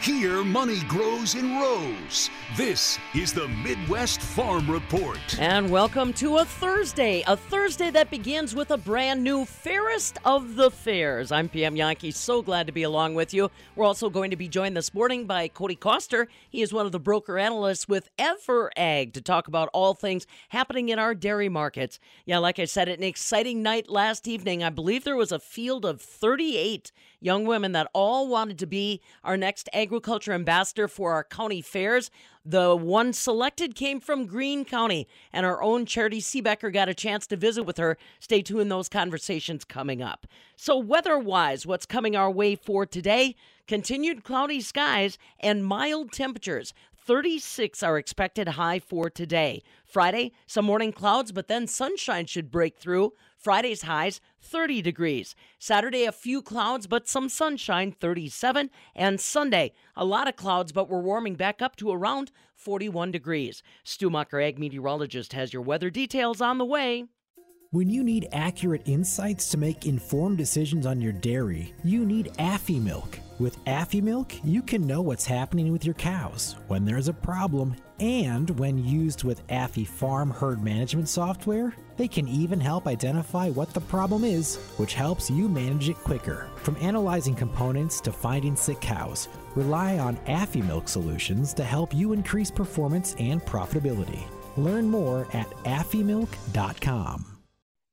Here, money grows in rows. This is the Midwest Farm Report. And welcome to a Thursday, a Thursday that begins with a brand new Fairest of the Fairs. I'm Pam Jahnke, so glad to be along with you. We're also going to be joined this morning by Cody Coster. He is one of the broker analysts with EverAg to talk about all things happening in our dairy markets. Yeah, like I said, an exciting night last evening. I believe there was a field of 38 young women that all wanted to be our next agriculture ambassador for our county fairs. The one selected came from Greene County, and our own Charity Seebecker got a chance to visit with her. Stay tuned, those conversations coming up. So, weather wise, what's coming our way for today? Continued cloudy skies and mild temperatures. 36 are expected high for today. Friday, some morning clouds, but then sunshine should break through. Friday's highs 30 degrees. Saturday, a few clouds, but some sunshine 37. And Sunday, a lot of clouds, but we're warming back up to around 41 degrees. Stu Mucker, ag meteorologist, has your weather details on the way. When you need accurate insights to make informed decisions on your dairy, you need Afimilk. With Afimilk, you can know what's happening with your cows, when there's a problem, and when used with AfiFarm herd management software, they can even help identify what the problem is, which helps you manage it quicker. From analyzing components to finding sick cows, rely on Afimilk solutions to help you increase performance and profitability. Learn more at afimilk.com.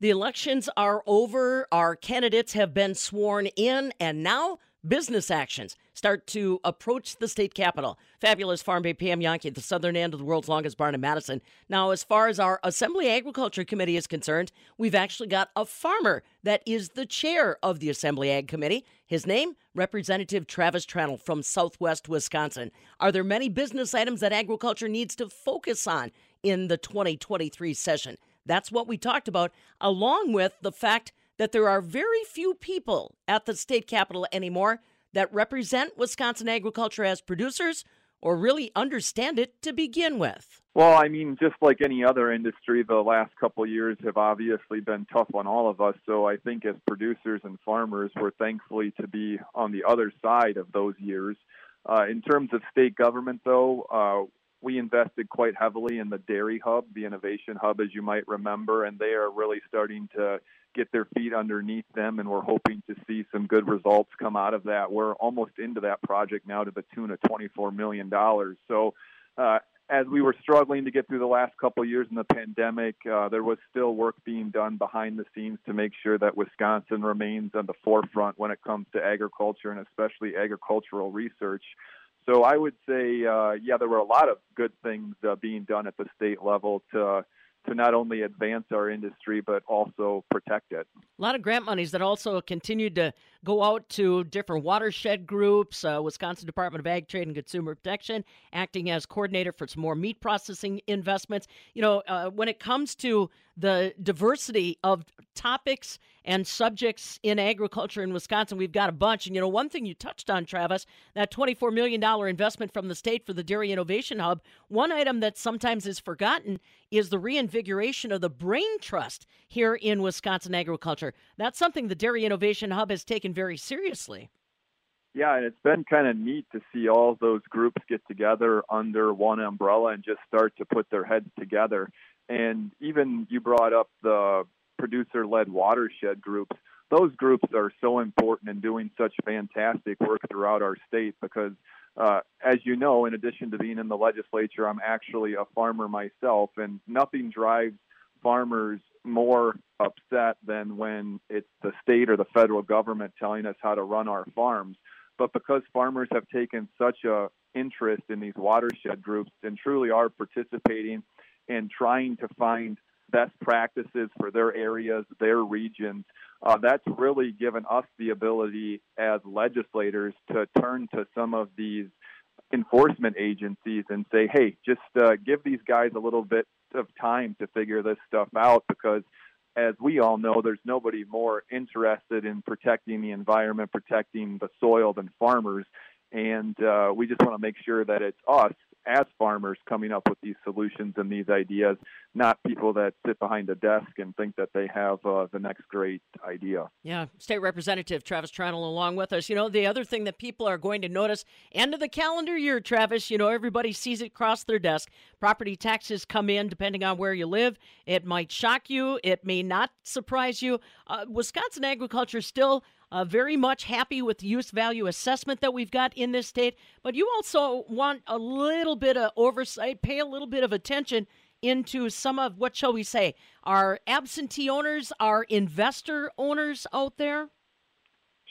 The elections are over. Our candidates have been sworn in, and now business actions start to approach the state capitol. Fabulous Farm Babe Pam Jahnke the southern end of the world's longest barn in Madison. Now, as far as our Assembly Agriculture Committee is concerned, we've actually got a farmer that is the chair of the Assembly Ag Committee. His name, Representative Travis Tranel from Southwest Wisconsin. Are there many business items that agriculture needs to focus on in the 2023 session? That's what we talked about, along with the fact that there are very few people at the state capitol anymore that represent Wisconsin agriculture as producers or really understand it to begin with. Well, I mean, just like any other industry, the last couple years have obviously been tough on all of us. So I think as producers and farmers, we're thankfully to be on the other side of those years. Uh, in terms of state government, though, uh, we invested quite heavily in the Dairy Hub, the Innovation Hub, as you might remember, and they are really starting to get their feet underneath them, and we're hoping to see some good results come out of that. We're almost into that project now to the tune of $24 million. So, uh, as we were struggling to get through the last couple of years in the pandemic, uh, there was still work being done behind the scenes to make sure that Wisconsin remains on the forefront when it comes to agriculture and especially agricultural research. So I would say, uh, yeah, there were a lot of good things uh, being done at the state level to to not only advance our industry but also protect it. A lot of grant monies that also continued to go out to different watershed groups. Uh, Wisconsin Department of Ag Trade and Consumer Protection acting as coordinator for some more meat processing investments. You know, uh, when it comes to the diversity of topics and subjects in agriculture in Wisconsin. We've got a bunch. And, you know, one thing you touched on, Travis, that $24 million investment from the state for the Dairy Innovation Hub. One item that sometimes is forgotten is the reinvigoration of the Brain Trust here in Wisconsin agriculture. That's something the Dairy Innovation Hub has taken very seriously. Yeah, and it's been kind of neat to see all those groups get together under one umbrella and just start to put their heads together. And even you brought up the producer led watershed groups. Those groups are so important in doing such fantastic work throughout our state because, uh, as you know, in addition to being in the legislature, I'm actually a farmer myself, and nothing drives farmers more upset than when it's the state or the federal government telling us how to run our farms. But because farmers have taken such a interest in these watershed groups and truly are participating and trying to find best practices for their areas, their regions. Uh, that's really given us the ability as legislators to turn to some of these enforcement agencies and say, hey, just uh, give these guys a little bit of time to figure this stuff out because as we all know, there's nobody more interested in protecting the environment, protecting the soil than farmers. And uh, we just want to make sure that it's us as farmers coming up with these solutions and these ideas, not people that sit behind a desk and think that they have uh, the next great idea. Yeah, State Representative Travis Tranel along with us. You know, the other thing that people are going to notice, end of the calendar year, Travis, you know, everybody sees it cross their desk. Property taxes come in depending on where you live. It might shock you, it may not surprise you. Uh, Wisconsin agriculture still uh, very much happy with the use value assessment that we've got in this state, but you also want a little bit of oversight, pay a little bit of attention into some of what shall we say, our absentee owners, our investor owners out there?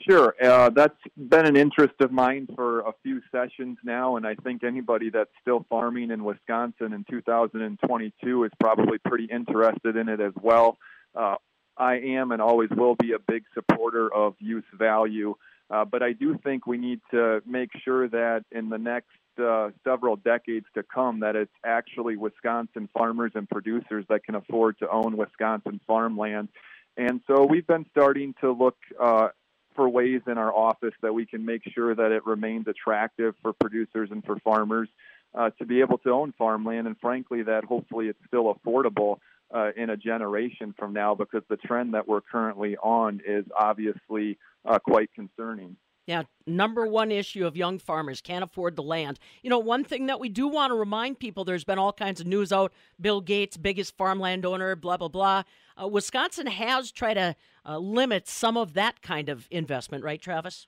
Sure. Uh, that's been an interest of mine for a few sessions now, and I think anybody that's still farming in Wisconsin in 2022 is probably pretty interested in it as well. Uh, I am and always will be a big supporter of use value, uh, but I do think we need to make sure that in the next uh, several decades to come, that it's actually Wisconsin farmers and producers that can afford to own Wisconsin farmland. And so we've been starting to look uh, for ways in our office that we can make sure that it remains attractive for producers and for farmers uh, to be able to own farmland, and frankly, that hopefully it's still affordable uh, in a generation from now because the trend that we're currently on is obviously uh, quite concerning. Yeah, number one issue of young farmers can't afford the land. You know, one thing that we do want to remind people there's been all kinds of news out Bill Gates, biggest farmland owner, blah, blah, blah. Uh, Wisconsin has tried to uh, limit some of that kind of investment, right, Travis?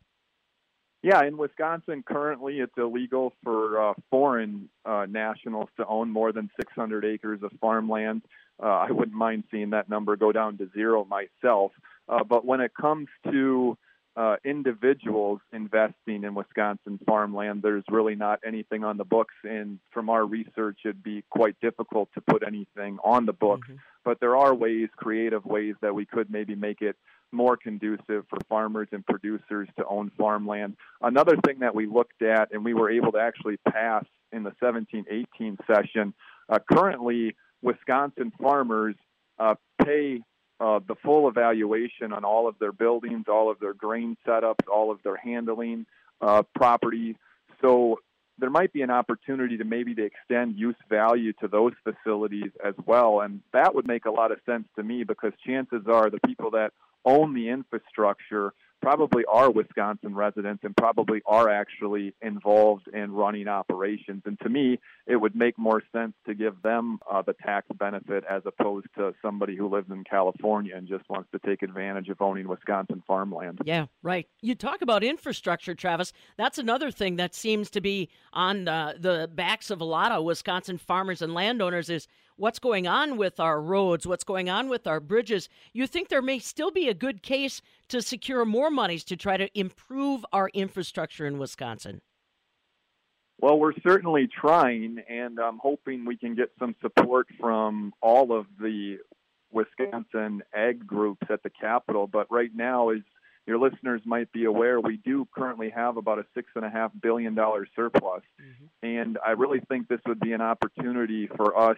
Yeah, in Wisconsin, currently it's illegal for uh, foreign uh, nationals to own more than 600 acres of farmland. Uh, I wouldn't mind seeing that number go down to zero myself. Uh, but when it comes to uh, individuals investing in Wisconsin farmland, there's really not anything on the books. And from our research, it'd be quite difficult to put anything on the books. Mm-hmm. But there are ways, creative ways, that we could maybe make it more conducive for farmers and producers to own farmland. Another thing that we looked at and we were able to actually pass in the 17 18 session uh, currently Wisconsin farmers uh, pay uh, the full evaluation on all of their buildings, all of their grain setups, all of their handling uh, property. So there might be an opportunity to maybe to extend use value to those facilities as well, and that would make a lot of sense to me because chances are the people that own the infrastructure probably are Wisconsin residents and probably are actually involved in running operations. And to me, it would make more sense to give them uh, the tax benefit as opposed to somebody who lives in California and just wants to take advantage of owning Wisconsin farmland. Yeah, right. You talk about infrastructure, Travis. That's another thing that seems to be on uh, the backs of a lot of Wisconsin farmers and landowners is what's going on with our roads, what's going on with our bridges. You think there may still be a good case to secure more monies to try to improve our infrastructure in Wisconsin? Well, we're certainly trying, and I'm hoping we can get some support from all of the Wisconsin ag groups at the Capitol. But right now, as your listeners might be aware, we do currently have about a six and a half billion dollar surplus, mm-hmm. and I really think this would be an opportunity for us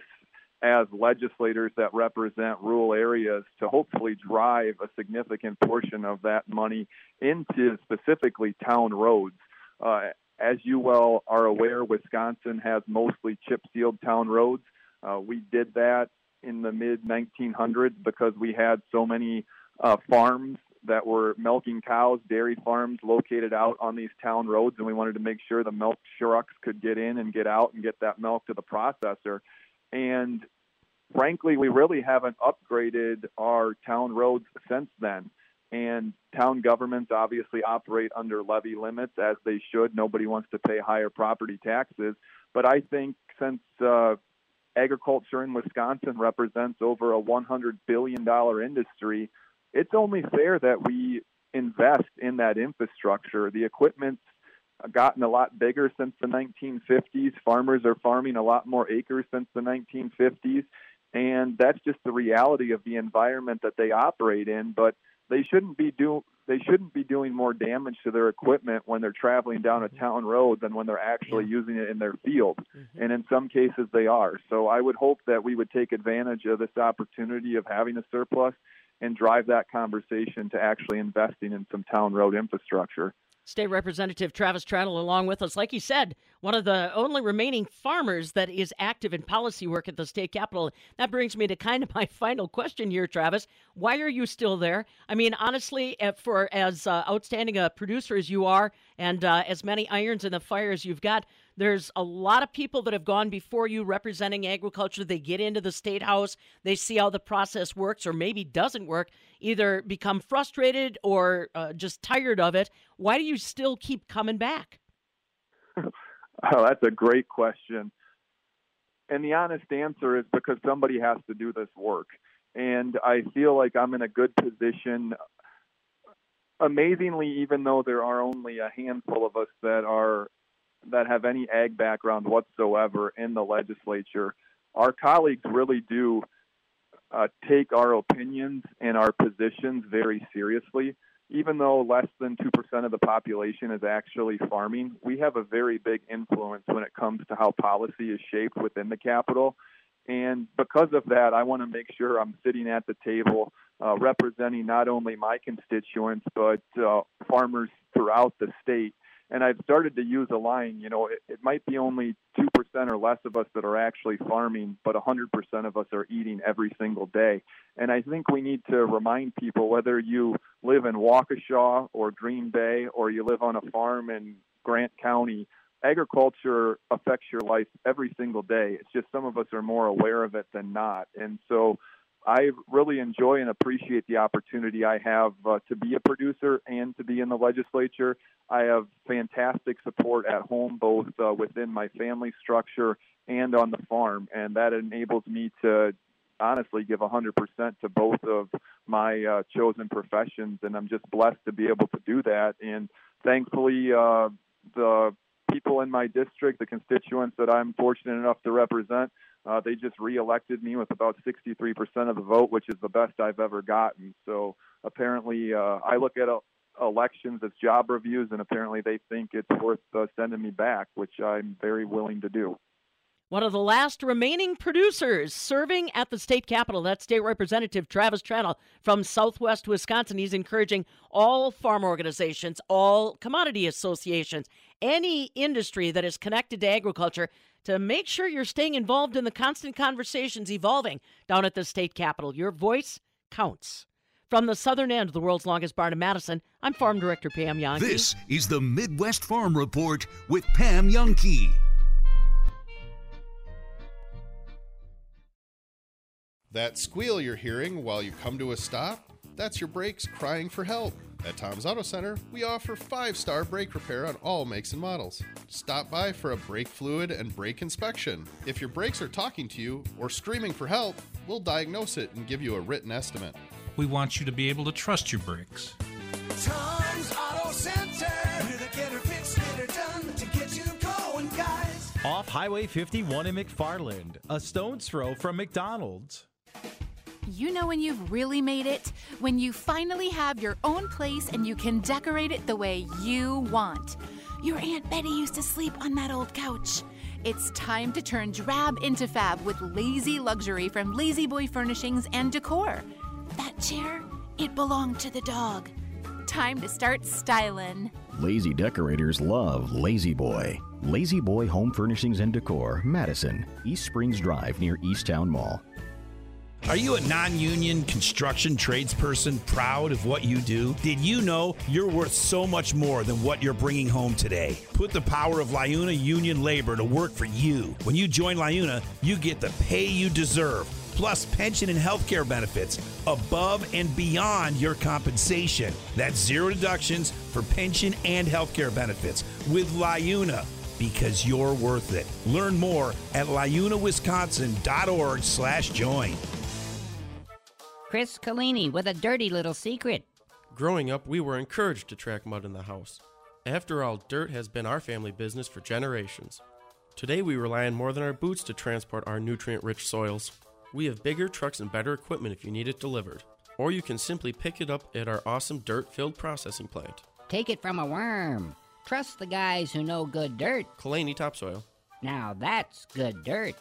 as legislators that represent rural areas to hopefully drive a significant portion of that money into specifically town roads. Uh, as you well are aware, Wisconsin has mostly chip sealed town roads. Uh, we did that in the mid 1900s because we had so many uh, farms that were milking cows, dairy farms located out on these town roads, and we wanted to make sure the milk trucks could get in and get out and get that milk to the processor. And frankly, we really haven't upgraded our town roads since then. And town governments obviously operate under levy limits as they should. Nobody wants to pay higher property taxes. But I think since uh, agriculture in Wisconsin represents over a $100 billion industry, it's only fair that we invest in that infrastructure. The equipment's gotten a lot bigger since the 1950s. Farmers are farming a lot more acres since the 1950s. And that's just the reality of the environment that they operate in. But they shouldn't be do they shouldn't be doing more damage to their equipment when they're traveling down a town road than when they're actually using it in their field. Mm-hmm. And in some cases they are. So I would hope that we would take advantage of this opportunity of having a surplus and drive that conversation to actually investing in some town road infrastructure. State Representative Travis Tranel along with us. Like he said, one of the only remaining farmers that is active in policy work at the state capitol. That brings me to kind of my final question here, Travis. Why are you still there? I mean, honestly, for as uh, outstanding a producer as you are and uh, as many irons in the fire as you've got, there's a lot of people that have gone before you representing agriculture. They get into the state house, they see how the process works or maybe doesn't work, either become frustrated or uh, just tired of it. Why do you still keep coming back? oh, that's a great question. And the honest answer is because somebody has to do this work. And I feel like I'm in a good position amazingly, even though there are only a handful of us that are that have any ag background whatsoever in the legislature, our colleagues really do uh, take our opinions and our positions very seriously. Even though less than 2% of the population is actually farming, we have a very big influence when it comes to how policy is shaped within the Capitol. And because of that, I want to make sure I'm sitting at the table uh, representing not only my constituents, but uh, farmers throughout the state and I've started to use a line, you know, it, it might be only 2% or less of us that are actually farming, but 100% of us are eating every single day. And I think we need to remind people whether you live in Waukesha or Green Bay or you live on a farm in Grant County, agriculture affects your life every single day. It's just some of us are more aware of it than not. And so I really enjoy and appreciate the opportunity I have uh, to be a producer and to be in the legislature. I have fantastic support at home, both uh, within my family structure and on the farm, and that enables me to honestly give 100% to both of my uh, chosen professions, and I'm just blessed to be able to do that. And thankfully, uh, the people in my district, the constituents that I'm fortunate enough to represent, uh, they just reelected me with about 63% of the vote, which is the best I've ever gotten. So apparently, uh, I look at uh, elections as job reviews, and apparently they think it's worth uh, sending me back, which I'm very willing to do. One of the last remaining producers serving at the state capitol, that's State Representative Travis Tranel from Southwest Wisconsin. He's encouraging all farm organizations, all commodity associations, any industry that is connected to agriculture to make sure you're staying involved in the constant conversations evolving down at the state capitol. Your voice counts. From the southern end of the world's longest barn in Madison, I'm Farm Director Pam Jahnke. This is the Midwest Farm Report with Pam Jahnke. That squeal you're hearing while you come to a stop, that's your brakes crying for help. At Tom's Auto Center, we offer five star brake repair on all makes and models. Stop by for a brake fluid and brake inspection. If your brakes are talking to you or screaming for help, we'll diagnose it and give you a written estimate. We want you to be able to trust your brakes. Tom's Auto Center—getter fixed, getter done—to get you going, guys. Off Highway 51 in McFarland, a stone's throw from McDonald's. You know when you've really made it? When you finally have your own place and you can decorate it the way you want. Your Aunt Betty used to sleep on that old couch. It's time to turn drab into fab with lazy luxury from La-Z-Boy Furnishings and Decor. That chair, it belonged to the dog. Time to start styling. Lazy decorators love La-Z-Boy. La-Z-Boy Home Furnishings and Decor, Madison, East Springs Drive near East Towne Mall. Are you a non union construction tradesperson proud of what you do? Did you know you're worth so much more than what you're bringing home today? Put the power of LIUNA union labor to work for you. When you join LIUNA, you get the pay you deserve, plus pension and health care benefits above and beyond your compensation. That's zero deductions for pension and health care benefits with LIUNA because you're worth it. Learn more at liunawisconsin.org slash join. Chris Collini with a dirty little secret. Growing up, we were encouraged to track mud in the house. After all, dirt has been our family business for generations. Today, we rely on more than our boots to transport our nutrient rich soils. We have bigger trucks and better equipment if you need it delivered. or you can simply pick it up at our awesome dirt filled processing plant. Take it from a worm. Trust the guys who know good dirt. Kalani Topsoil. Now that's good dirt.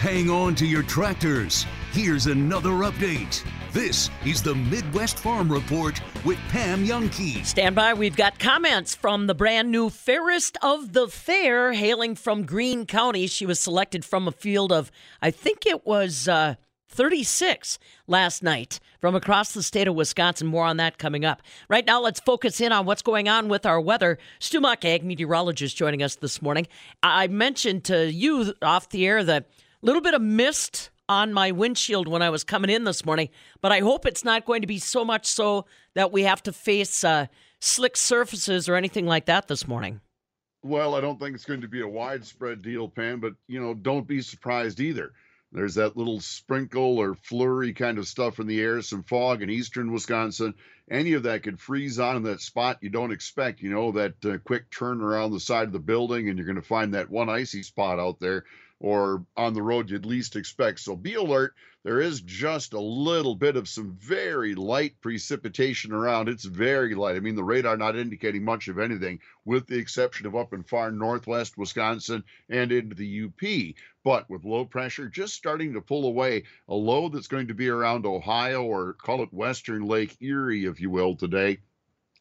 Hang on to your tractors. Here's another update. This is the Midwest Farm Report with Pam Jahnke. Stand by. We've got comments from the brand new Fairest of the Fair, hailing from Greene County. She was selected from a field of, I think it was uh, 36 last night from across the state of Wisconsin. More on that coming up. Right now, let's focus in on what's going on with our weather. Stu Muck, ag meteorologist, joining us this morning. I mentioned to you off the air that little bit of mist on my windshield when I was coming in this morning, but I hope it's not going to be so much so that we have to face uh, slick surfaces or anything like that this morning. Well, I don't think it's going to be a widespread deal, Pam, but you know, don't be surprised either. There's that little sprinkle or flurry kind of stuff in the air, some fog in eastern Wisconsin. Any of that could freeze on in that spot you don't expect. You know, that uh, quick turn around the side of the building, and you're going to find that one icy spot out there or on the road you'd least expect. So be alert. There is just a little bit of some very light precipitation around. It's very light. I mean, the radar not indicating much of anything, with the exception of up in far northwest Wisconsin and into the UP. But with low pressure just starting to pull away, a low that's going to be around Ohio or call it Western Lake Erie, if you will, today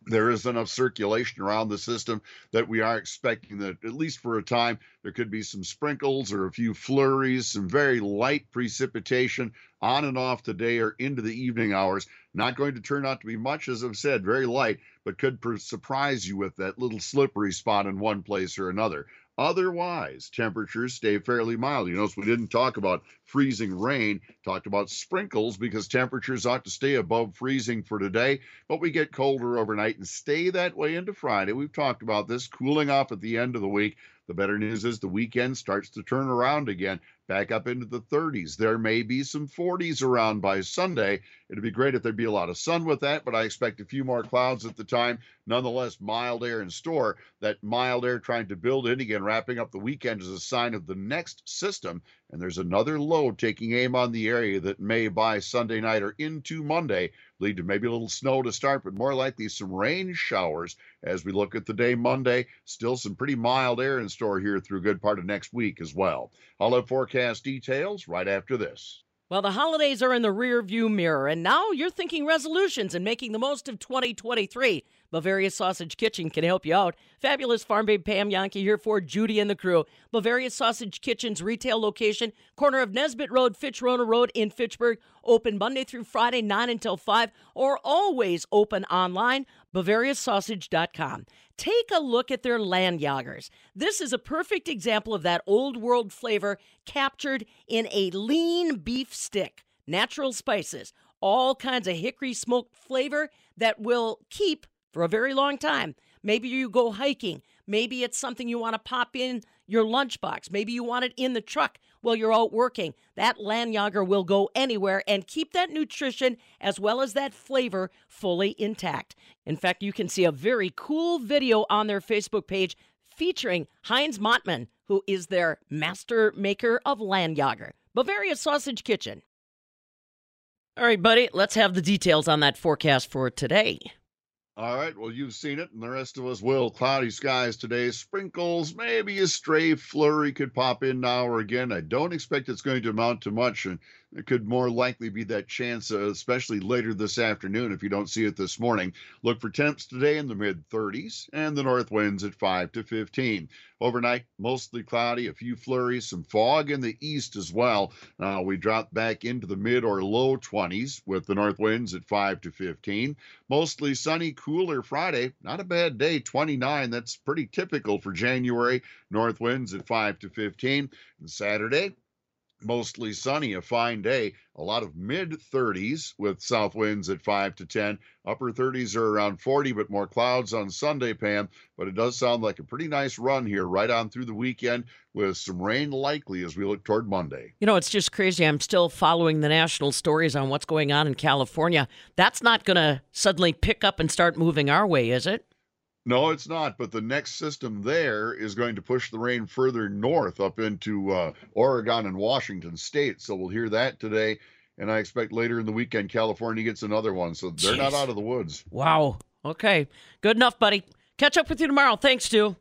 there is enough circulation around the system that we are expecting that at least for a time there could be some sprinkles or a few flurries some very light precipitation on and off today or into the evening hours not going to turn out to be much as i've said very light but could surprise you with that little slippery spot in one place or another Otherwise, temperatures stay fairly mild. You notice we didn't talk about freezing rain, talked about sprinkles because temperatures ought to stay above freezing for today, but we get colder overnight and stay that way into Friday. We've talked about this cooling off at the end of the week. The better news is the weekend starts to turn around again back up into the 30s. There may be some 40s around by Sunday. It'd be great if there'd be a lot of sun with that, but I expect a few more clouds at the time. Nonetheless, mild air in store. That mild air trying to build in again, wrapping up the weekend is a sign of the next system. And there's another low taking aim on the area that may by Sunday night or into Monday lead to maybe a little snow to start, but more likely some rain showers as we look at the day Monday. Still some pretty mild air in store here through a good part of next week as well. I'll have forecast details right after this. Well, the holidays are in the rear view mirror, and now you're thinking resolutions and making the most of 2023. Bavaria Sausage Kitchen can help you out. Fabulous Farm Babe Pam Jahnke here for Judy and the crew. Bavaria Sausage Kitchen's retail location, corner of Nesbitt Road, Fitch-Rona Road in Fitchburg, open Monday through Friday, 9 until 5, or always open online, bavariasausage.com. Take a look at their Landjagers. This is a perfect example of that old world flavor captured in a lean beef stick. Natural spices, all kinds of hickory smoked flavor that will keep for a very long time. Maybe you go hiking. Maybe it's something you want to pop in your lunchbox. Maybe you want it in the truck while you're out working. That Landjager will go anywhere and keep that nutrition as well as that flavor fully intact. In fact, you can see a very cool video on their Facebook page featuring Heinz Mottman, who is their master maker of Landjager. Bavaria Sausage Kitchen. All right, buddy, let's have the details on that forecast for today. All right. Well, you've seen it, and the rest of us will. Cloudy skies today, sprinkles, maybe a stray flurry could pop in now or again. I don't expect it's going to amount to much, and it could more likely be that chance, uh, especially later this afternoon if you don't see it this morning. Look for temps today in the mid 30s and the north winds at 5 to 15. Overnight, mostly cloudy, a few flurries, some fog in the east as well. Uh, we drop back into the mid or low 20s with the north winds at 5 to 15. Mostly sunny, cooler Friday. Not a bad day, 29. That's pretty typical for January. North winds at 5 to 15. And Saturday, mostly sunny, a fine day. A lot of mid 30s with south winds at 5 to 10. Upper 30s are around 40, but more clouds on Sunday, Pam. But it does sound like a pretty nice run here right on through the weekend with some rain likely as we look toward Monday. You know, it's just crazy. I'm still following the national stories on what's going on in California. That's not going to suddenly pick up and start moving our way, is it? No, it's not. But the next system there is going to push the rain further north up into uh, Oregon and Washington state. So we'll hear that today. And I expect later in the weekend, California gets another one. So they're Jeez. not out of the woods. Wow. Okay. Good enough, buddy. Catch up with you tomorrow. Thanks, Stu.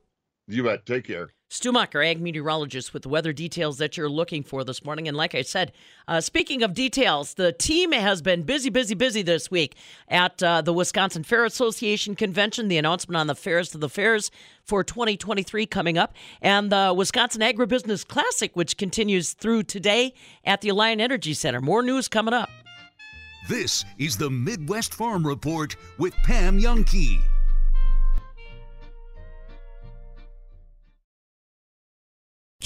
You bet. Take care. Stu Macher, ag meteorologist, with the weather details that you're looking for this morning. And like I said, uh, speaking of details, the team has been busy, busy, busy this week at uh, the Wisconsin Fair Association convention. The announcement on the Fairest of the Fairs for 2023 coming up, and the Wisconsin Agribusiness Classic, which continues through today at the Alliant Energy Center. More news coming up. This is the Midwest Farm Report with Pam Jahnke.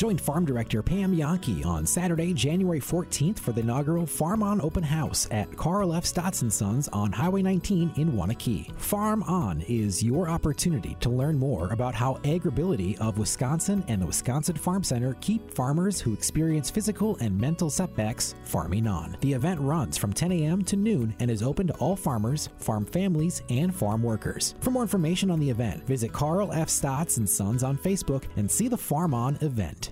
Join Farm Director Pam Jahnke on Saturday, January 14th for the inaugural Farm On Open House at Carl F. Statz & Sons on Highway 19 in Waunakee. Farm On is your opportunity to learn more about how AgrAbility of Wisconsin and the Wisconsin Farm Center keep farmers who experience physical and mental setbacks farming on. The event runs from 10 a.m. to noon and is open to all farmers, farm families, and farm workers. For more information on the event, visit Carl F. Statz & Sons on Facebook and see the Farm On event.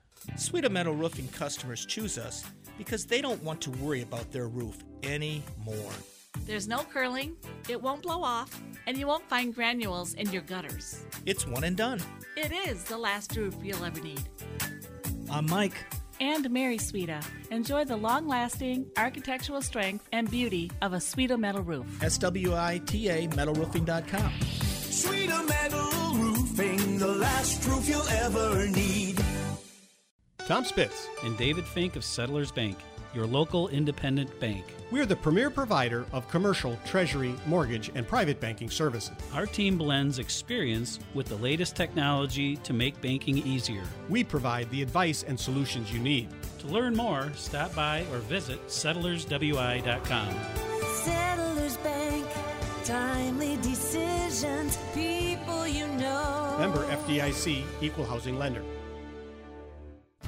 Sweeta Metal Roofing customers choose us because they don't want to worry about their roof anymore. There's no curling, it won't blow off, and you won't find granules in your gutters. It's one and done. It is the last roof you'll ever need. I'm Mike. And Mary Sweeta. Enjoy the long lasting architectural strength and beauty of a Sweeta metal roof. S W I T A metal metalroofing.com. Sweeta Metal Roofing, the last roof you'll ever need. Tom Spitz and David Fink of Settlers Bank, your local independent bank. We are the premier provider of commercial, treasury, mortgage, and private banking services. Our team blends experience with the latest technology to make banking easier. We provide the advice and solutions you need. To learn more, stop by or visit settlerswi.com. Settlers Bank, timely decisions, people you know. Member FDIC, equal housing lender.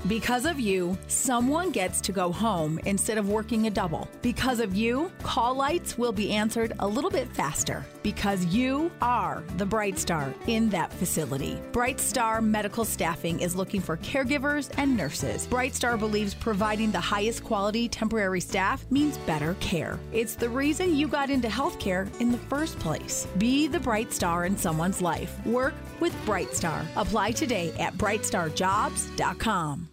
Because of you, someone gets to go home instead of working a double. Because of you, call lights will be answered a little bit faster. Because you are the Bright Star in that facility. Bright Star Medical Staffing is looking for caregivers and nurses. Bright Star believes providing the highest quality temporary staff means better care. It's the reason you got into healthcare in the first place. Be the Bright Star in someone's life. Work with Bright Star. Apply today at brightstarjobs.com.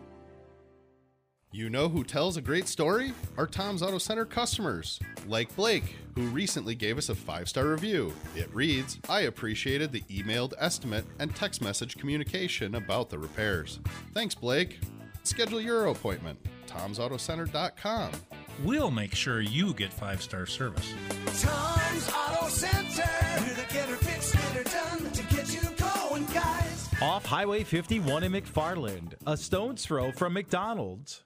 You know who tells a great story? Our Tom's Auto Center customers, like Blake, who recently gave us a five star review. It reads I appreciated the emailed estimate and text message communication about the repairs. Thanks, Blake. Schedule your appointment. Tom'sAutoCenter.com. We'll make sure you get five star service. Tom's Auto Center. We're the getter, fix, getter done to get you going, guys. Off Highway 51 in McFarland, a stone's throw from McDonald's.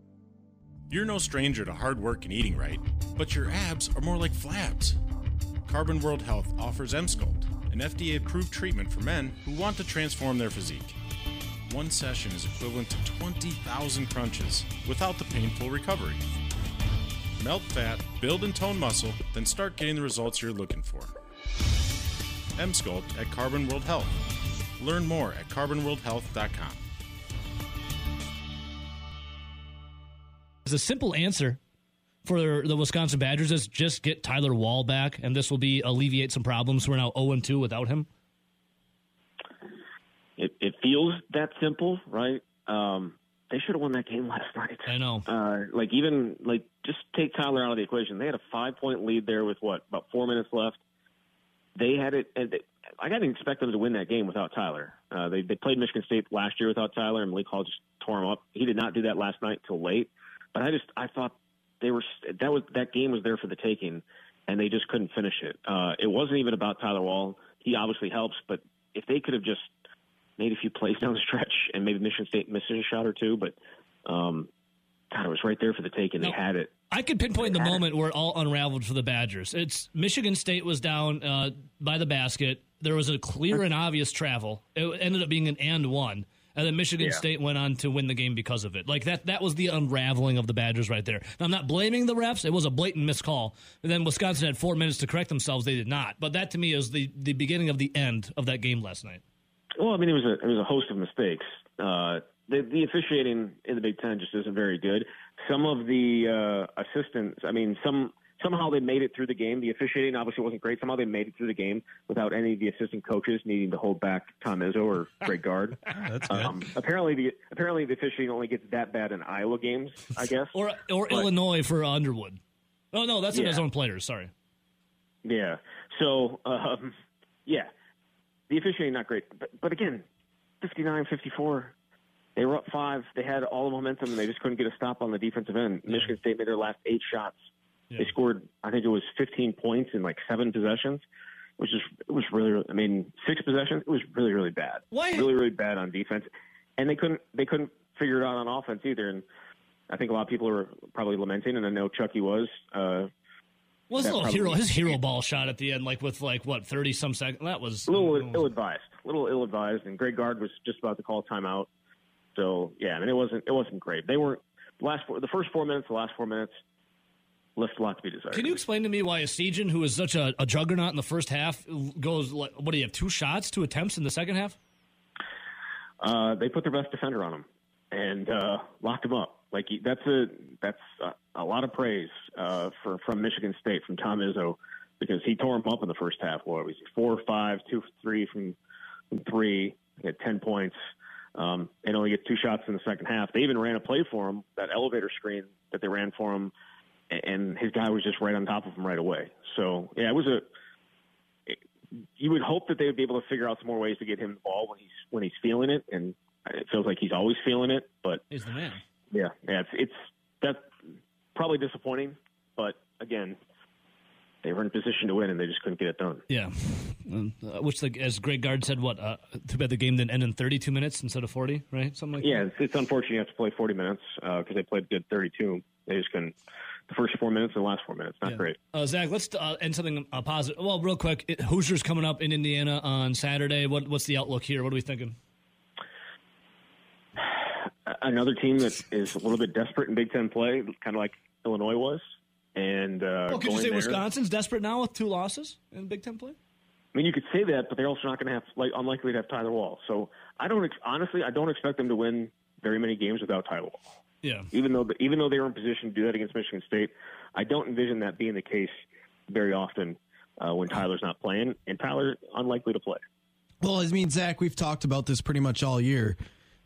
You're no stranger to hard work and eating right, but your abs are more like flabs. Carbon World Health offers Emsculpt, an FDA-approved treatment for men who want to transform their physique. One session is equivalent to 20,000 crunches without the painful recovery. Melt fat, build and tone muscle, then start getting the results you're looking for. Emsculpt at Carbon World Health. Learn more at carbonworldhealth.com. There's a simple answer for the Wisconsin Badgers is just get Tyler Wahl back, and this will be alleviate some problems. We're now 0 2 without him. It, it feels that simple, right? Um, they should have won that game last night. I know. Uh, like even like just take Tyler out of the equation. They had a five point lead there with what about four minutes left. They had it, and they, I didn't expect them to win that game without Tyler. Uh, they they played Michigan State last year without Tyler, and Malik Hall just tore him up. He did not do that last night till late. But I just I thought they were that was that game was there for the taking, and they just couldn't finish it. Uh, it wasn't even about Tyler Wahl. He obviously helps, but if they could have just made a few plays down the stretch, and maybe Michigan State missed a shot or two, but um, God, it was right there for the taking. They had it. I could pinpoint the moment where it all unraveled for the Badgers. It's Michigan State was down uh, by the basket. There was a clear and obvious travel. It ended up being an and one and then Michigan yeah. State went on to win the game because of it. Like that, that was the unraveling of the Badgers right there. Now, I'm not blaming the refs; it was a blatant miscall. And then Wisconsin had four minutes to correct themselves; they did not. But that, to me, is the the beginning of the end of that game last night. Well, I mean, it was a it was a host of mistakes. Uh, the the officiating in the Big Ten just isn't very good. Some of the uh, assistants, I mean, some somehow they made it through the game. The officiating obviously wasn't great. Somehow they made it through the game without any of the assistant coaches needing to hold back Tom Izzo or Greg Gard. That's good. Um, apparently, the apparently the officiating only gets that bad in Iowa games, I guess, or or but, Illinois for Underwood. Oh no, that's in his own players. Sorry. Yeah. So um, yeah, the officiating not great, but but again, 59-54. They were up five. They had all the momentum, and they just couldn't get a stop on the defensive end. Michigan State made their last eight shots yeah. They scored, I think it was 15 points in like seven possessions, which is it was really, I mean, six possessions. It was really, really bad. Why? Really, really bad on defense, and they couldn't they couldn't figure it out on offense either. And I think a lot of people are probably lamenting, and I know Chucky was. Uh, was a little probably, hero his hero ball shot at the end, like with like what thirty some seconds. That was a little ill advised, a little ill advised, and Greg Gard was just about to call a timeout. So yeah, I mean it wasn't it wasn't great. They weren't last four, the first four minutes, the last four minutes left a lot to be desired. Can you explain to me why Essegian, who is such a, a, juggernaut in the first half, goes what do you have two shots, two attempts in the second half? Uh, they put their best defender on him and uh, locked him up. Like that's a that's a, a lot of praise uh, for from Michigan State from Tom Izzo because he tore him up in the first half. What was he? Four, five, two, three from, from three. He had ten points. Um, and only get two shots in the second half. They even ran a play for him, that elevator screen that they ran for him and his guy was just right on top of him right away. So yeah, it was a. You would hope that they would be able to figure out some more ways to get him the ball when he's when he's feeling it, and it feels like he's always feeling it. But he's the man. Yeah, yeah, it's it's that's probably disappointing, but again, they were in position to win and they just couldn't get it done. Yeah, uh, which, like, as Greg Gard said, what uh, too bad the game didn't end in 32 minutes instead of 40, right? Something like yeah, that. Yeah, it's, it's, unfortunate you have to play 40 minutes because uh, they played good 32. They just couldn't the first four minutes and the last four minutes. Not yeah. great. Uh, Zach, let's uh, end something uh, positive. Well, real quick, it, Hoosiers coming up in Indiana on Saturday. What, what's the outlook here? What are we thinking? Another team that is a little bit desperate in Big Ten play, kind of like Illinois was. And uh, well, could you say there, Wisconsin's desperate now with two losses in Big Ten play? I mean, you could say that, but they're also not going to have like unlikely to have Tyler Wahl. So I don't honestly, I don't expect them to win very many games without Tyler Wahl. Yeah. Even though even though they were in position to do that against Michigan State, I don't envision that being the case very often uh, when Tyler's not playing, and Tyler unlikely to play. Well, I mean, Zach, we've talked about this pretty much all year.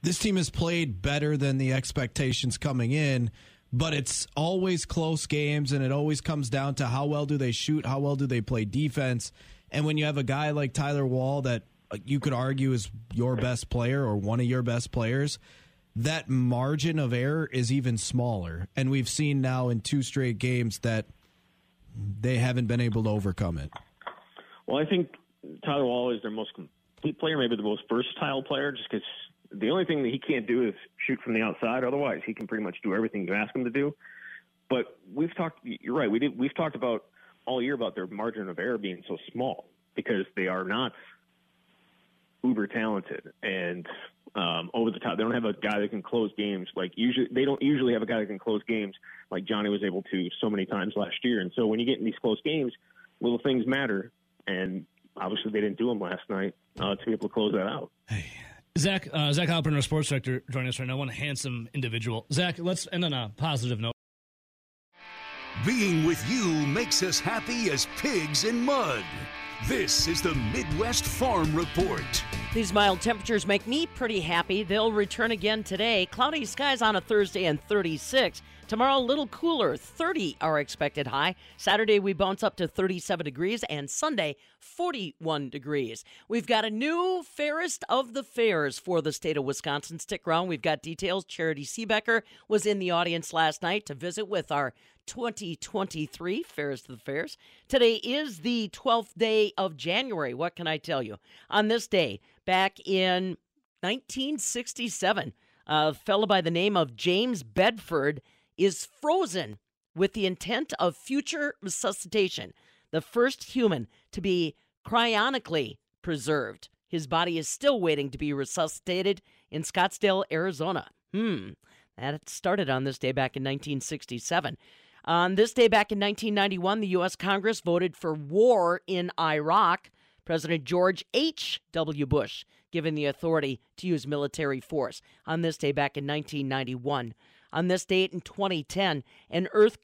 This team has played better than the expectations coming in, but it's always close games, and it always comes down to how well do they shoot, how well do they play defense. And when you have a guy like Tyler Wahl that uh, you could argue is your best player or one of your best players, that margin of error is even smaller. And we've seen now in two straight games that they haven't been able to overcome it. Well, I think Tyler Wahl is their most complete player, maybe the most versatile player, just because the only thing that he can't do is shoot from the outside. Otherwise, he can pretty much do everything you ask him to do. But we've talked. You're right. We did. We've talked about all year about their margin of error being so small because they are not uber talented and um, over the top. They don't have a guy that can close games like usually. They don't usually have a guy that can close games like Johnny was able to so many times last year. And so when you get in these close games, little things matter. And obviously they didn't do them last night uh, to be able to close that out. Hey. Zach, uh, Zach Halpern, our sports director, joining us right now. One handsome individual. Zach, let's end on a positive note. Being with you makes us happy as pigs in mud. This is the Midwest Farm Report. These mild temperatures make me pretty happy. They'll return again today. Cloudy skies on a Thursday and 36. Tomorrow, a little cooler, 30 are expected high. Saturday, we bounce up to 37 degrees, and Sunday, 41 degrees. We've got a new fairest of the fairs for the state of Wisconsin. Stick around, we've got details. Charity Seebecker was in the audience last night to visit with our 2023 Fairest of the Fairs. Today is the 12th day of January. What can I tell you? On this day, back in 1967, a fellow by the name of James Bedford is frozen with the intent of future resuscitation, the first human to be cryonically preserved. His body is still waiting to be resuscitated in Scottsdale, Arizona. Hmm. That started on this day back in 1967. On this day back in 1991, the U.S. Congress voted for war in Iraq. President George H.W. Bush given the authority to use military force. On this day back in 1991. On this date in 2010, an earth,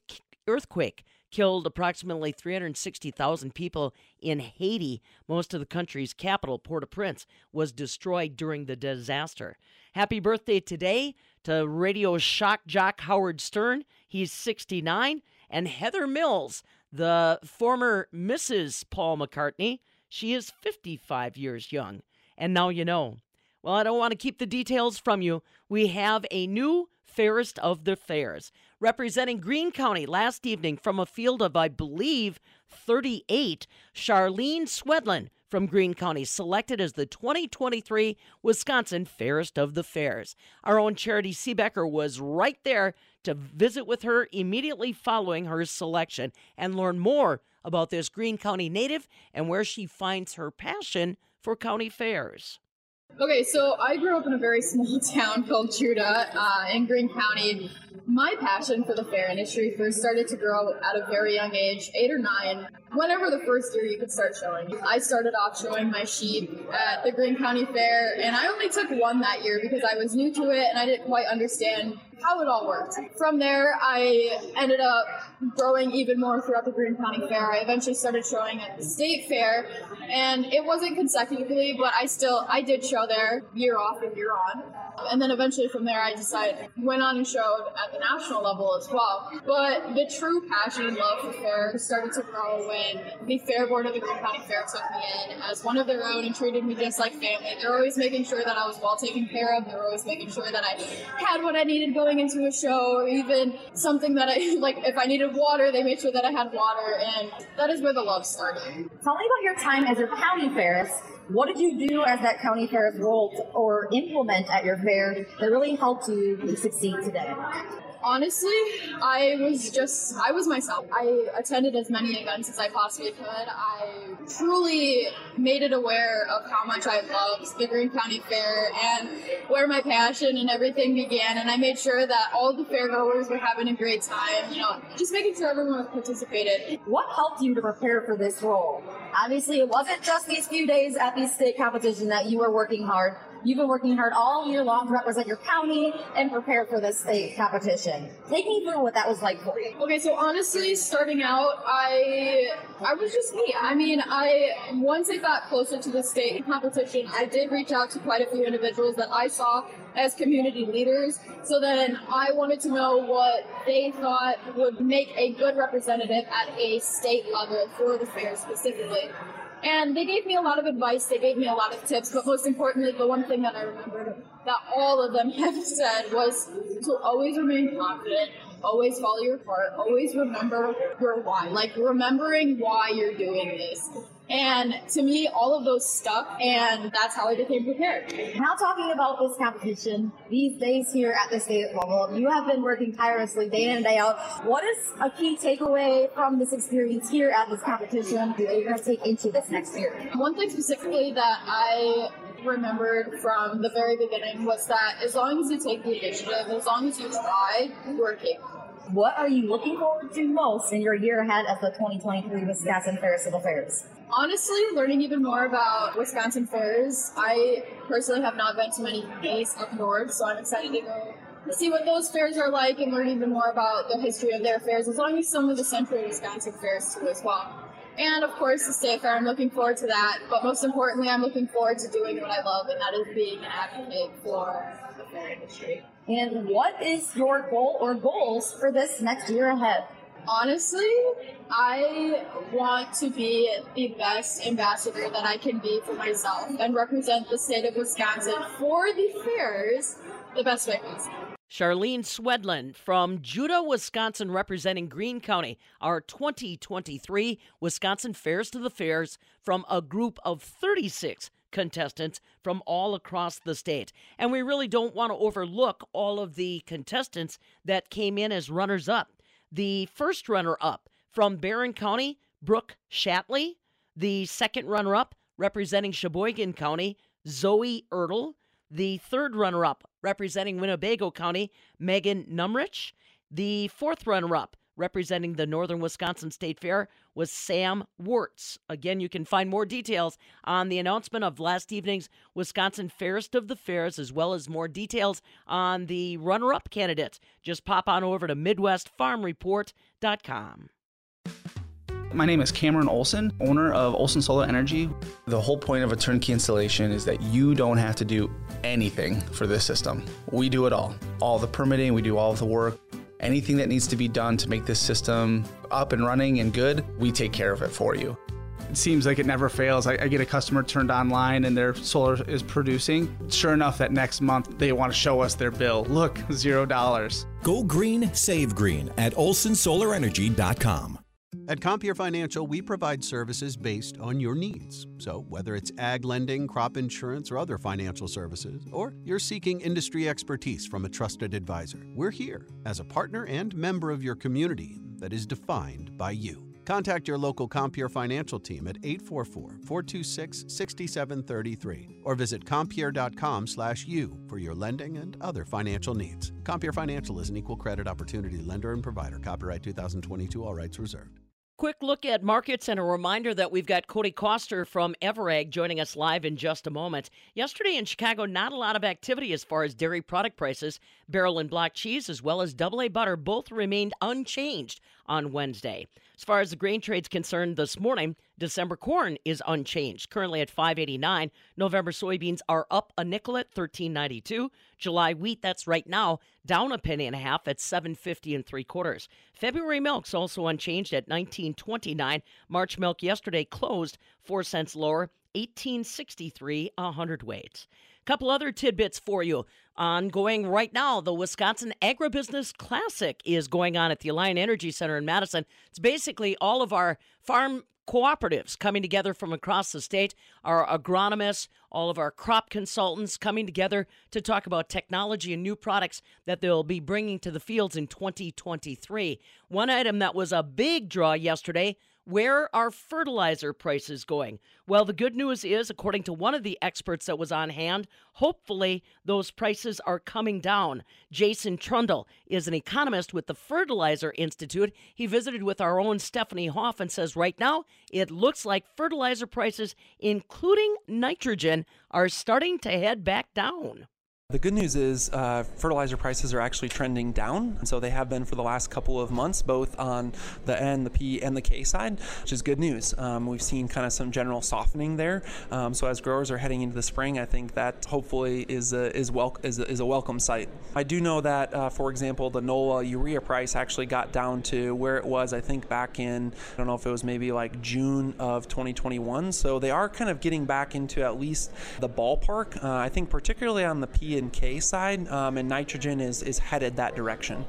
earthquake killed approximately 360,000 people in Haiti. Most of the country's capital, Port au Prince, was destroyed during the disaster. Happy birthday today to radio shock jock Howard Stern. He's 69. And Heather Mills, the former Mrs. Paul McCartney, she is 55 years young. And now you know. Well, I don't want to keep the details from you. We have a new fairest of the fairs. Representing Green County last evening from a field of, I believe, 38, Charlene Swedlin from Green County, selected as the 2023 Wisconsin Fairest of the Fairs. Our own Charity Seebecker was right there to visit with her immediately following her selection and learn more about this Green County native and where she finds her passion for county fairs. Okay, so I grew up in a very small town called Juda uh, in Green County. My passion for the fair industry first started to grow at a very young age, eight or nine. Whenever the first year you could start showing. I started off showing my sheep at the Green County Fair, and I only took one that year because I was new to it and I didn't quite understand how it all worked. From there, I ended up growing even more throughout the Green County Fair. I eventually started showing at the state fair, and it wasn't consecutively, but I still I did show there year off and year on. And then eventually from there, I decided went on and showed at the national level as well. But the true passion and love for fair started to grow when the fair board of the Green County Fair took me in as one of their own and treated me just like family. They're always making sure that I was well taken care of. They're always making sure that I had what I needed going into a show, or even something that I like. If I needed water, they made sure that I had water, and that is where the love started. Tell me about your time as a county fairest. What did you do as that county fairest role or implement at your fair that really helped you succeed today? Honestly, I was just, I was myself. I attended as many events as I possibly could. I truly made it aware of how much I loved the Green County Fair and where my passion and everything began. And I made sure that all the fairgoers were having a great time, you know, just making sure everyone was participated. What helped you to prepare for this role? Obviously, it wasn't just these few days at the state competition that you were working hard. You've been working hard all year long to represent your county and prepare for this state competition. Take me through what that was like for you. Okay, so honestly, starting out, I I was just me. I mean, I once I got closer to the state competition, I did reach out to quite a few individuals that I saw as community leaders. So then I wanted to know what they thought would make a good representative at a state level for the fair specifically. And they gave me a lot of advice, they gave me a lot of tips, but most importantly, the one thing that I remembered that all of them have said was to always remain confident, always follow your heart, always remember your why. Like remembering why you're doing this. And to me, all of those stuck, and that's how I became prepared. Now, talking about this competition, these days here at the state level, you have been working tirelessly day in and day out. What is a key takeaway from this experience here at this competition that you're going to take into this next year? One thing specifically that I remembered from the very beginning was that as long as you take the initiative, as long as you try, you are capable. What are you looking forward to most in your year ahead of the 2023 Wisconsin Fair Civil Fairs? Honestly, learning even more about Wisconsin fairs. I personally have not been to many days up north, so I'm excited to go see what those fairs are like and learn even more about the history of their fairs, as long as some of the central Wisconsin fairs too as well. And of course, the state fair. I'm looking forward to that. But most importantly, I'm looking forward to doing what I love, and that is being an advocate for the fair industry. And what is your goal or goals for this next year ahead? Honestly, I want to be the best ambassador that I can be for myself and represent the state of Wisconsin for the fairs the best way possible. Charlene Swedlin from Juda, Wisconsin, representing Green County, our 2023 Wisconsin Fairest of the Fairs from a group of 36 contestants from all across the state. And we really don't want to overlook all of the contestants that came in as runners up. The first runner up from Barron County, Brooke Shatley. The second runner up representing Sheboygan County, Zoe Ertl. The third runner up representing Winnebago County, Megan Numrich. The fourth runner up representing the Northern Wisconsin State Fair was Sam Wertz. Again, you can find more details on the announcement of last evening's Wisconsin Fairest of the Fairs, as well as more details on the runner up candidates. Just pop on over to MidwestFarmReport.com. My name is Cameron Olson, owner of Olson Solar Energy. The whole point of a turnkey installation is that you don't have to do anything for this system. We do it all. All the permitting, we do all of the work. Anything that needs to be done to make this system up and running and good, we take care of it for you. It seems like it never fails. I, I get a customer turned online and their solar is producing. Sure enough, that next month they want to show us their bill. Look, zero dollars. Go green, save green at olsonsolarenergy.com. At Compeer Financial, we provide services based on your needs. So, whether it's ag lending, crop insurance, or other financial services, or you're seeking industry expertise from a trusted advisor, we're here as a partner and member of your community that is defined by you. Contact your local Compeer Financial team at 844-426-6733 or visit compeer.com slash you for your lending and other financial needs. Compeer Financial is an equal credit opportunity lender and provider. Copyright 2022, all rights reserved. Quick look at markets and a reminder that we've got Cody Coster from Everag joining us live in just a moment. Yesterday in Chicago, not a lot of activity as far as dairy product prices. Barrel and block cheese, as well as double A butter, both remained unchanged on Wednesday. As far as the grain trade's concerned this morning, December corn is unchanged, currently at 589. November soybeans are up a nickel at 1392. July wheat, that's right now, down a penny and a half at 750 and three quarters. February milk's also unchanged at 1929. March milk yesterday closed 4 cents lower, 1863 a hundredweight. Couple other tidbits for you. Ongoing right now, the Wisconsin Agribusiness Classic is going on at the Alliant Energy Center in Madison. It's basically all of our farm cooperatives coming together from across the state, our agronomists, all of our crop consultants coming together to talk about technology and new products that they'll be bringing to the fields in 2023. One item that was a big draw yesterday where are fertilizer prices going? Well, the good news is, according to one of the experts that was on hand, hopefully those prices are coming down. Jason Trundle is an economist with the Fertilizer Institute. He visited with our own Stephanie Hoff and says right now it looks like fertilizer prices, including nitrogen, are starting to head back down. The good news is uh, fertilizer prices are actually trending down, and so they have been for the last couple of months, both on the N, the P, and the K side, which is good news. Um, we've seen kind of some general softening there. Um, so as growers are heading into the spring, I think that hopefully is a, is, wel- is, a, is a welcome sight. I do know that, uh, for example, the NOLA urea price actually got down to where it was, I think, back in, I don't know if it was maybe like June of 2021. So they are kind of getting back into at least the ballpark. Uh, I think particularly on the P K side, um, and nitrogen is, is headed that direction.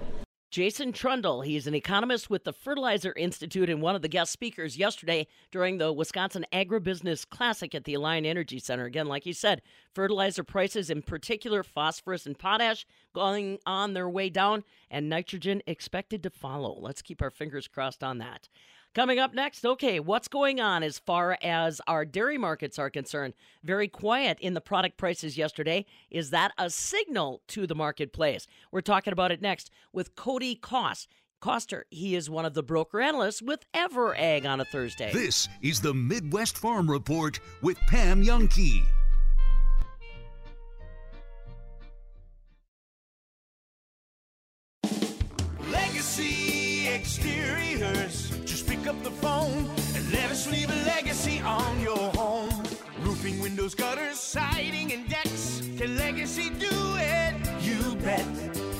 Jason Trundle, he's an economist with the Fertilizer Institute and one of the guest speakers yesterday during the Wisconsin Agribusiness Classic at the Alliant Energy Center. Again, like you said, fertilizer prices, in particular phosphorus and potash, going on their way down, and nitrogen expected to follow. Let's keep our fingers crossed on that. Coming up next, okay, what's going on as far as our dairy markets are concerned? Very quiet in the product prices yesterday. Is that a signal to the marketplace? We're talking about it next with Cody Koss. Koster, he is one of the broker analysts with EverAg on a Thursday. This is the Midwest Farm Report with Pam Jahnke. Legacy Exteriors. Pick up the phone and let us leave a legacy on your home. Roofing, windows, gutters, siding, and decks. Can Legacy do it? You bet.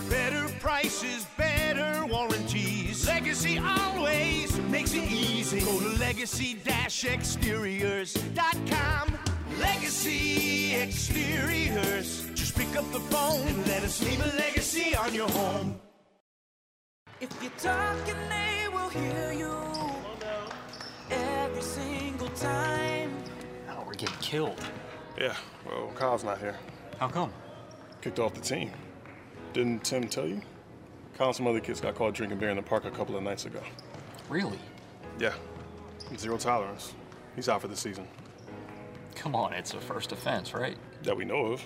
Better prices, better warranties. Legacy always makes it easy. Go to legacy-exteriors.com. Legacy Exteriors. Just pick up the phone and let us leave a legacy on your home. If you're talking, they hear you every single time. Oh, we're getting killed. Yeah, well, Kyle's not here. How come? Kicked off the team. Didn't Tim tell you? Kyle and some other kids got caught drinking beer in the park a couple of nights ago. Really? Yeah. Zero tolerance. He's out for the season. Come on, it's a first offense, right? That we know of.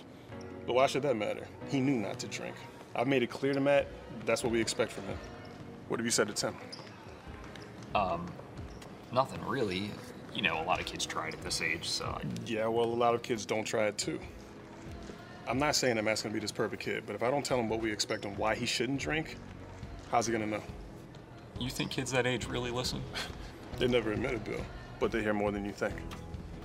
But why should that matter? He knew not to drink. I've made it clear to Matt that's what we expect from him. What have you said to Tim? Um, nothing really. You know, a lot of kids try it at this age, so. I... Yeah, well, a lot of kids don't try it too. I'm not saying that Matt's gonna be this perfect kid, but if I don't tell him what we expect and why he shouldn't drink, how's he gonna know? You think kids that age really listen? They never admit it, Bill, but they hear more than you think.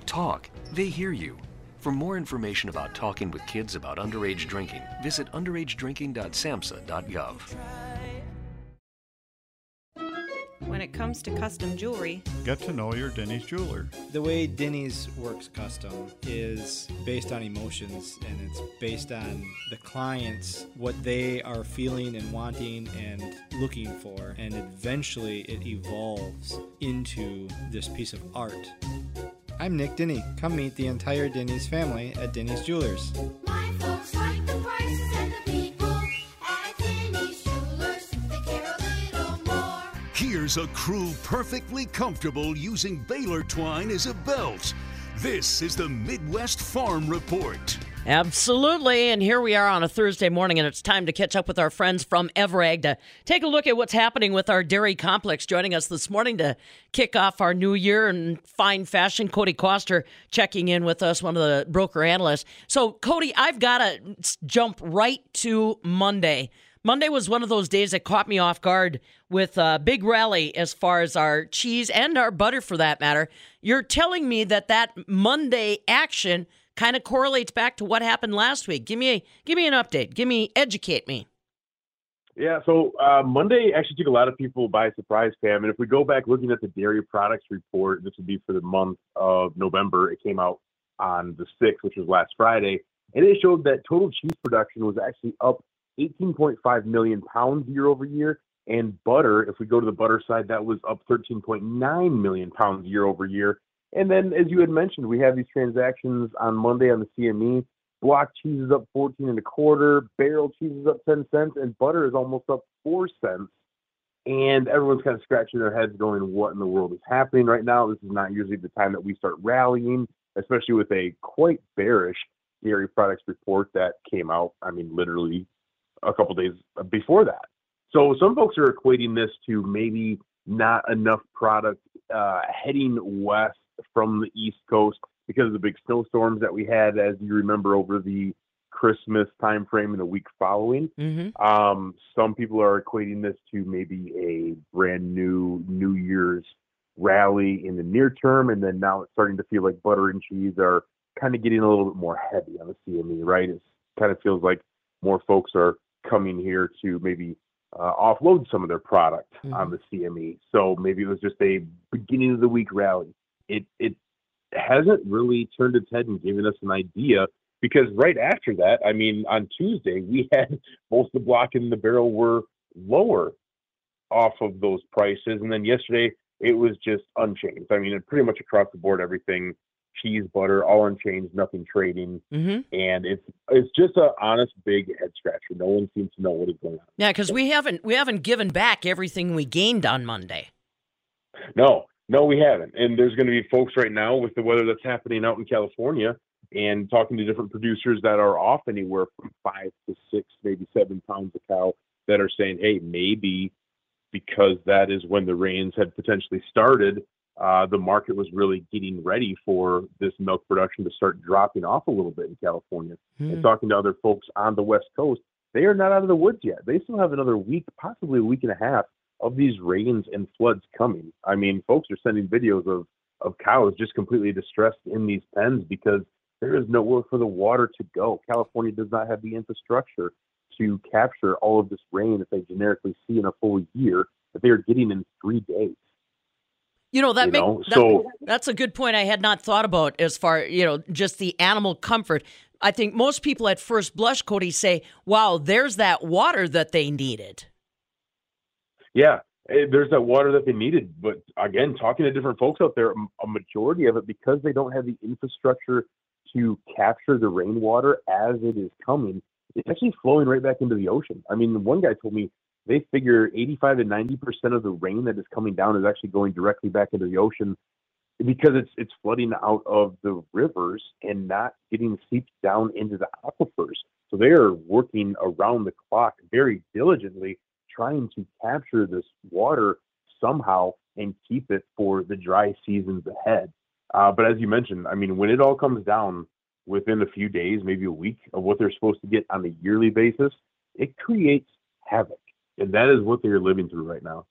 Talk. They hear you. For more information about talking with kids about underage drinking, visit underagedrinking.samhsa.gov. When it comes to custom jewelry, Get to know your Denny's jeweler. The way Denny's works custom is based on emotions and it's based on the clients, what they are feeling and wanting and looking for. And eventually it evolves into this piece of art. I'm Nick Denny. Come meet the entire Denny's family at Denny's Jewelers. Here's a crew perfectly comfortable using baler twine as a belt. This is the Midwest Farm Report. Absolutely. And here we are on a Thursday morning, and it's time to catch up with our friends from Everag to take a look at what's happening with our dairy complex. Joining us this morning to kick off our new year in fine fashion, Cody Coster checking in with us, one of the broker analysts. So, Cody, I've got to jump right to Monday. Monday was one of those days that caught me off guard with a big rally as far as our cheese and our butter for that matter. You're telling me that that Monday action kind of correlates back to what happened last week. Give me a give me an update. Give me educate me. Yeah, so uh, Monday actually took a lot of people by surprise, Pam. And if we go back looking at the dairy products report, this would be for the month of November. It came out on the 6th, which was last Friday. And it showed that total cheese production was actually up 18.5 million pounds year over year. And butter, if we go to the butter side, that was up 13.9 million pounds year over year. And then, as you had mentioned, we have these transactions on Monday on the CME. Block cheese is up 14 and a quarter, barrel cheese is up 10 cents, and butter is almost up 4 cents. And everyone's kind of scratching their heads going, what in the world is happening right now? This is not usually the time that we start rallying, especially with a quite bearish dairy products report that came out, I mean, literally a couple days before that. So some folks are equating this to maybe not enough product uh, heading west from the East Coast because of the big snowstorms that we had, as you remember, over the Christmas time frame and the week following. Mm-hmm. Um, some people are equating this to maybe a brand new New Year's rally in the near term, and then now it's starting to feel like butter and cheese are kind of getting a little bit more heavy on the CME, right? It kind of feels like more folks are coming here to maybe uh, offload some of their product Mm-hmm. on the CME. So maybe it was just a beginning of the week rally. It it hasn't really turned its head and given us an idea because right after that, I mean, on Tuesday we had both the block and the barrel were lower off of those prices, and then yesterday it was just unchanged. I mean, pretty much across the board, everything cheese, butter, all unchanged, nothing trading, Mm-hmm. and it's it's just a honest big head scratcher. No one seems to know what is going on. Yeah, because we haven't we haven't given back everything we gained on Monday. No, no, we haven't. And there's going to be folks right now with the weather that's happening out in California and talking to different producers that are off anywhere from five to six, maybe seven pounds a cow that are saying, hey, maybe because that is when the rains had potentially started, uh, the market was really getting ready for this milk production to start dropping off a little bit in California. And talking to other folks on the West Coast, they are not out of the woods yet. They still have another week, possibly a week and a half of these rains and floods coming. I mean, folks are sending videos of, of cows just completely distressed in these pens because there is nowhere for the water to go. California does not have the infrastructure to capture all of this rain that they generically see in a full year that they are getting in three days. You know that You make, know, that- so- that's a good point. I had not thought about as far you know just the animal comfort. I think most people at first blush, Cody, say, "Wow, there's that water that they needed." Yeah, eh, there's that water that they needed. But again, talking to different folks out there, a majority of it, because they don't have the infrastructure to capture the rainwater as it is coming, it's actually flowing right back into the ocean. I mean, one guy told me they figure 85 to 90 percent of the rain that is coming down is actually going directly back into the ocean because it's it's flooding out of the rivers and not getting seeped down into the aquifers. So they are working around the clock very diligently trying to capture this water somehow and keep it for the dry seasons ahead. Uh, but as you mentioned, I mean, when it all comes down within a few days, maybe a week of what they're supposed to get on a yearly basis, it creates havoc. And that is what they're living through right now.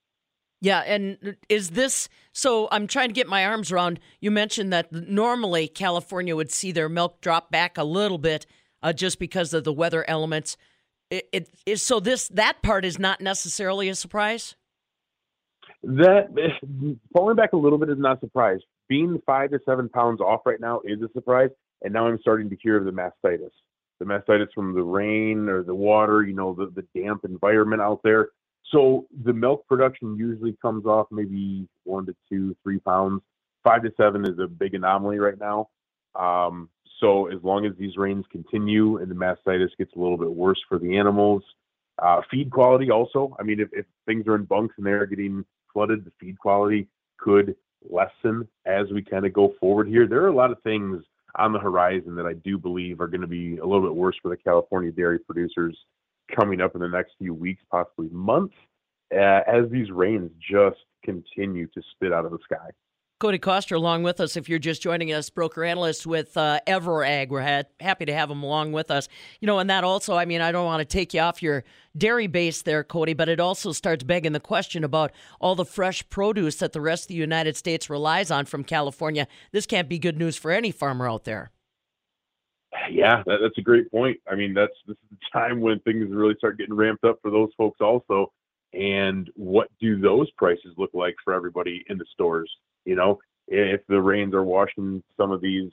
Yeah, and is this so? I'm trying to get my arms around. You mentioned that normally California would see their milk drop back a little bit uh, just because of the weather elements. It, it is so this that part is not necessarily a surprise. That falling back a little bit is not a surprise. Being five to seven pounds off right now is a surprise, and now I'm starting to hear of the mastitis. The mastitis from the rain or the water, you know, the, the damp environment out there. So the milk production usually comes off maybe one to two, three pounds. Five to seven is a big anomaly right now. Um, so as long as these rains continue and the mastitis gets a little bit worse for the animals, uh, feed quality also. I mean, if, if things are in bunks and they're getting flooded, the feed quality could lessen as we kind of go forward here. There are a lot of things on the horizon that I do believe are going to be a little bit worse for the California dairy producers coming up in the next few weeks, possibly months, uh, as these rains just continue to spit out of the sky. Cody Coster along with us. If you're just joining us, broker analyst with uh, Everag, we're ha- happy to have him along with us. You know, and that also, I mean, I don't want to take you off your dairy base there, Cody, but it also starts begging the question about all the fresh produce that the rest of the United States relies on from California. This can't be good news for any farmer out there. Yeah, that, that's a great point. I mean, that's this is the time when things really start getting ramped up for those folks also. And what do those prices look like for everybody in the stores? You know, if the rains are washing some of these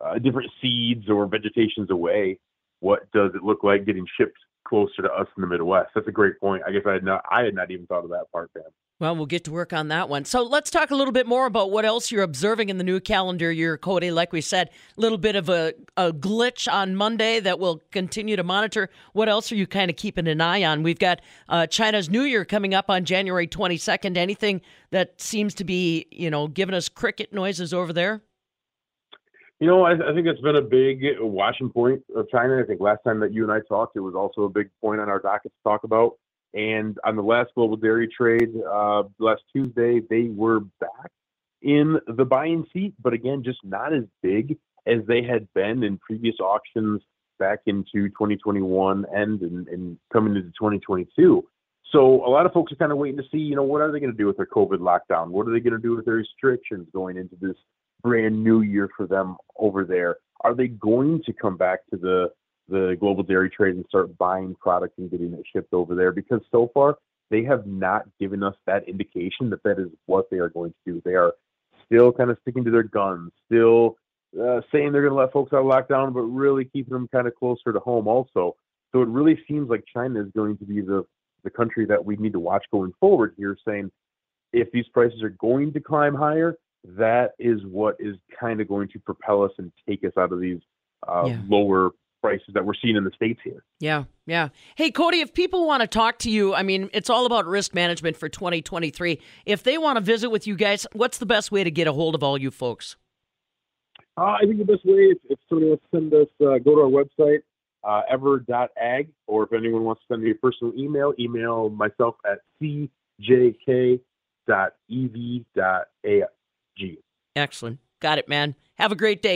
uh, different seeds or vegetations away, what does it look like getting shipped closer to us in the Midwest? That's a great point. I guess I had not I had not even thought of that part, Pam. Well, we'll get to work on that one. So let's talk a little bit more about what else you're observing in the new calendar year, Cody. Like we said, a little bit of a, a glitch on Monday that we'll continue to monitor. What else are you kind of keeping an eye on? We've got uh, China's New Year coming up on January 22nd. Anything that seems to be, you know, giving us cricket noises over there? You know, I, I think it's been a big watching point of China. I think last time that you and I talked, it was also a big point on our docket to talk about. And on the last global dairy trade uh, last Tuesday, they were back in the buying seat, but again, just not as big as they had been in previous auctions back into 2021 and and, and coming into 2022. So a lot of folks are kind of waiting to see, you know, what are they going to do with their COVID lockdown? What are they going to do with their restrictions going into this brand new year for them over there? Are they going to come back to the the global dairy trade and start buying product and getting it shipped over there? Because so far they have not given us that indication that that is what they are going to do. They are still kind of sticking to their guns, still uh, saying they're going to let folks out of lockdown, but really keeping them kind of closer to home also. So it really seems like China is going to be the the country that we need to watch going forward here, saying if these prices are going to climb higher, that is what is kind of going to propel us and take us out of these uh, Yeah. lower prices that we're seeing in the states here. Yeah, yeah. Hey, Cody, if people want to talk to you, I mean, it's all about risk management for 2023. If they want to visit with you guys, what's the best way to get a hold of all you folks? Uh, I think the best way is if somebody wants to send us, uh, go to our website, uh, ever.ag, or if anyone wants to send me a personal email, email myself at cjk.ev.ag. Excellent. Got it, man. Have a great day.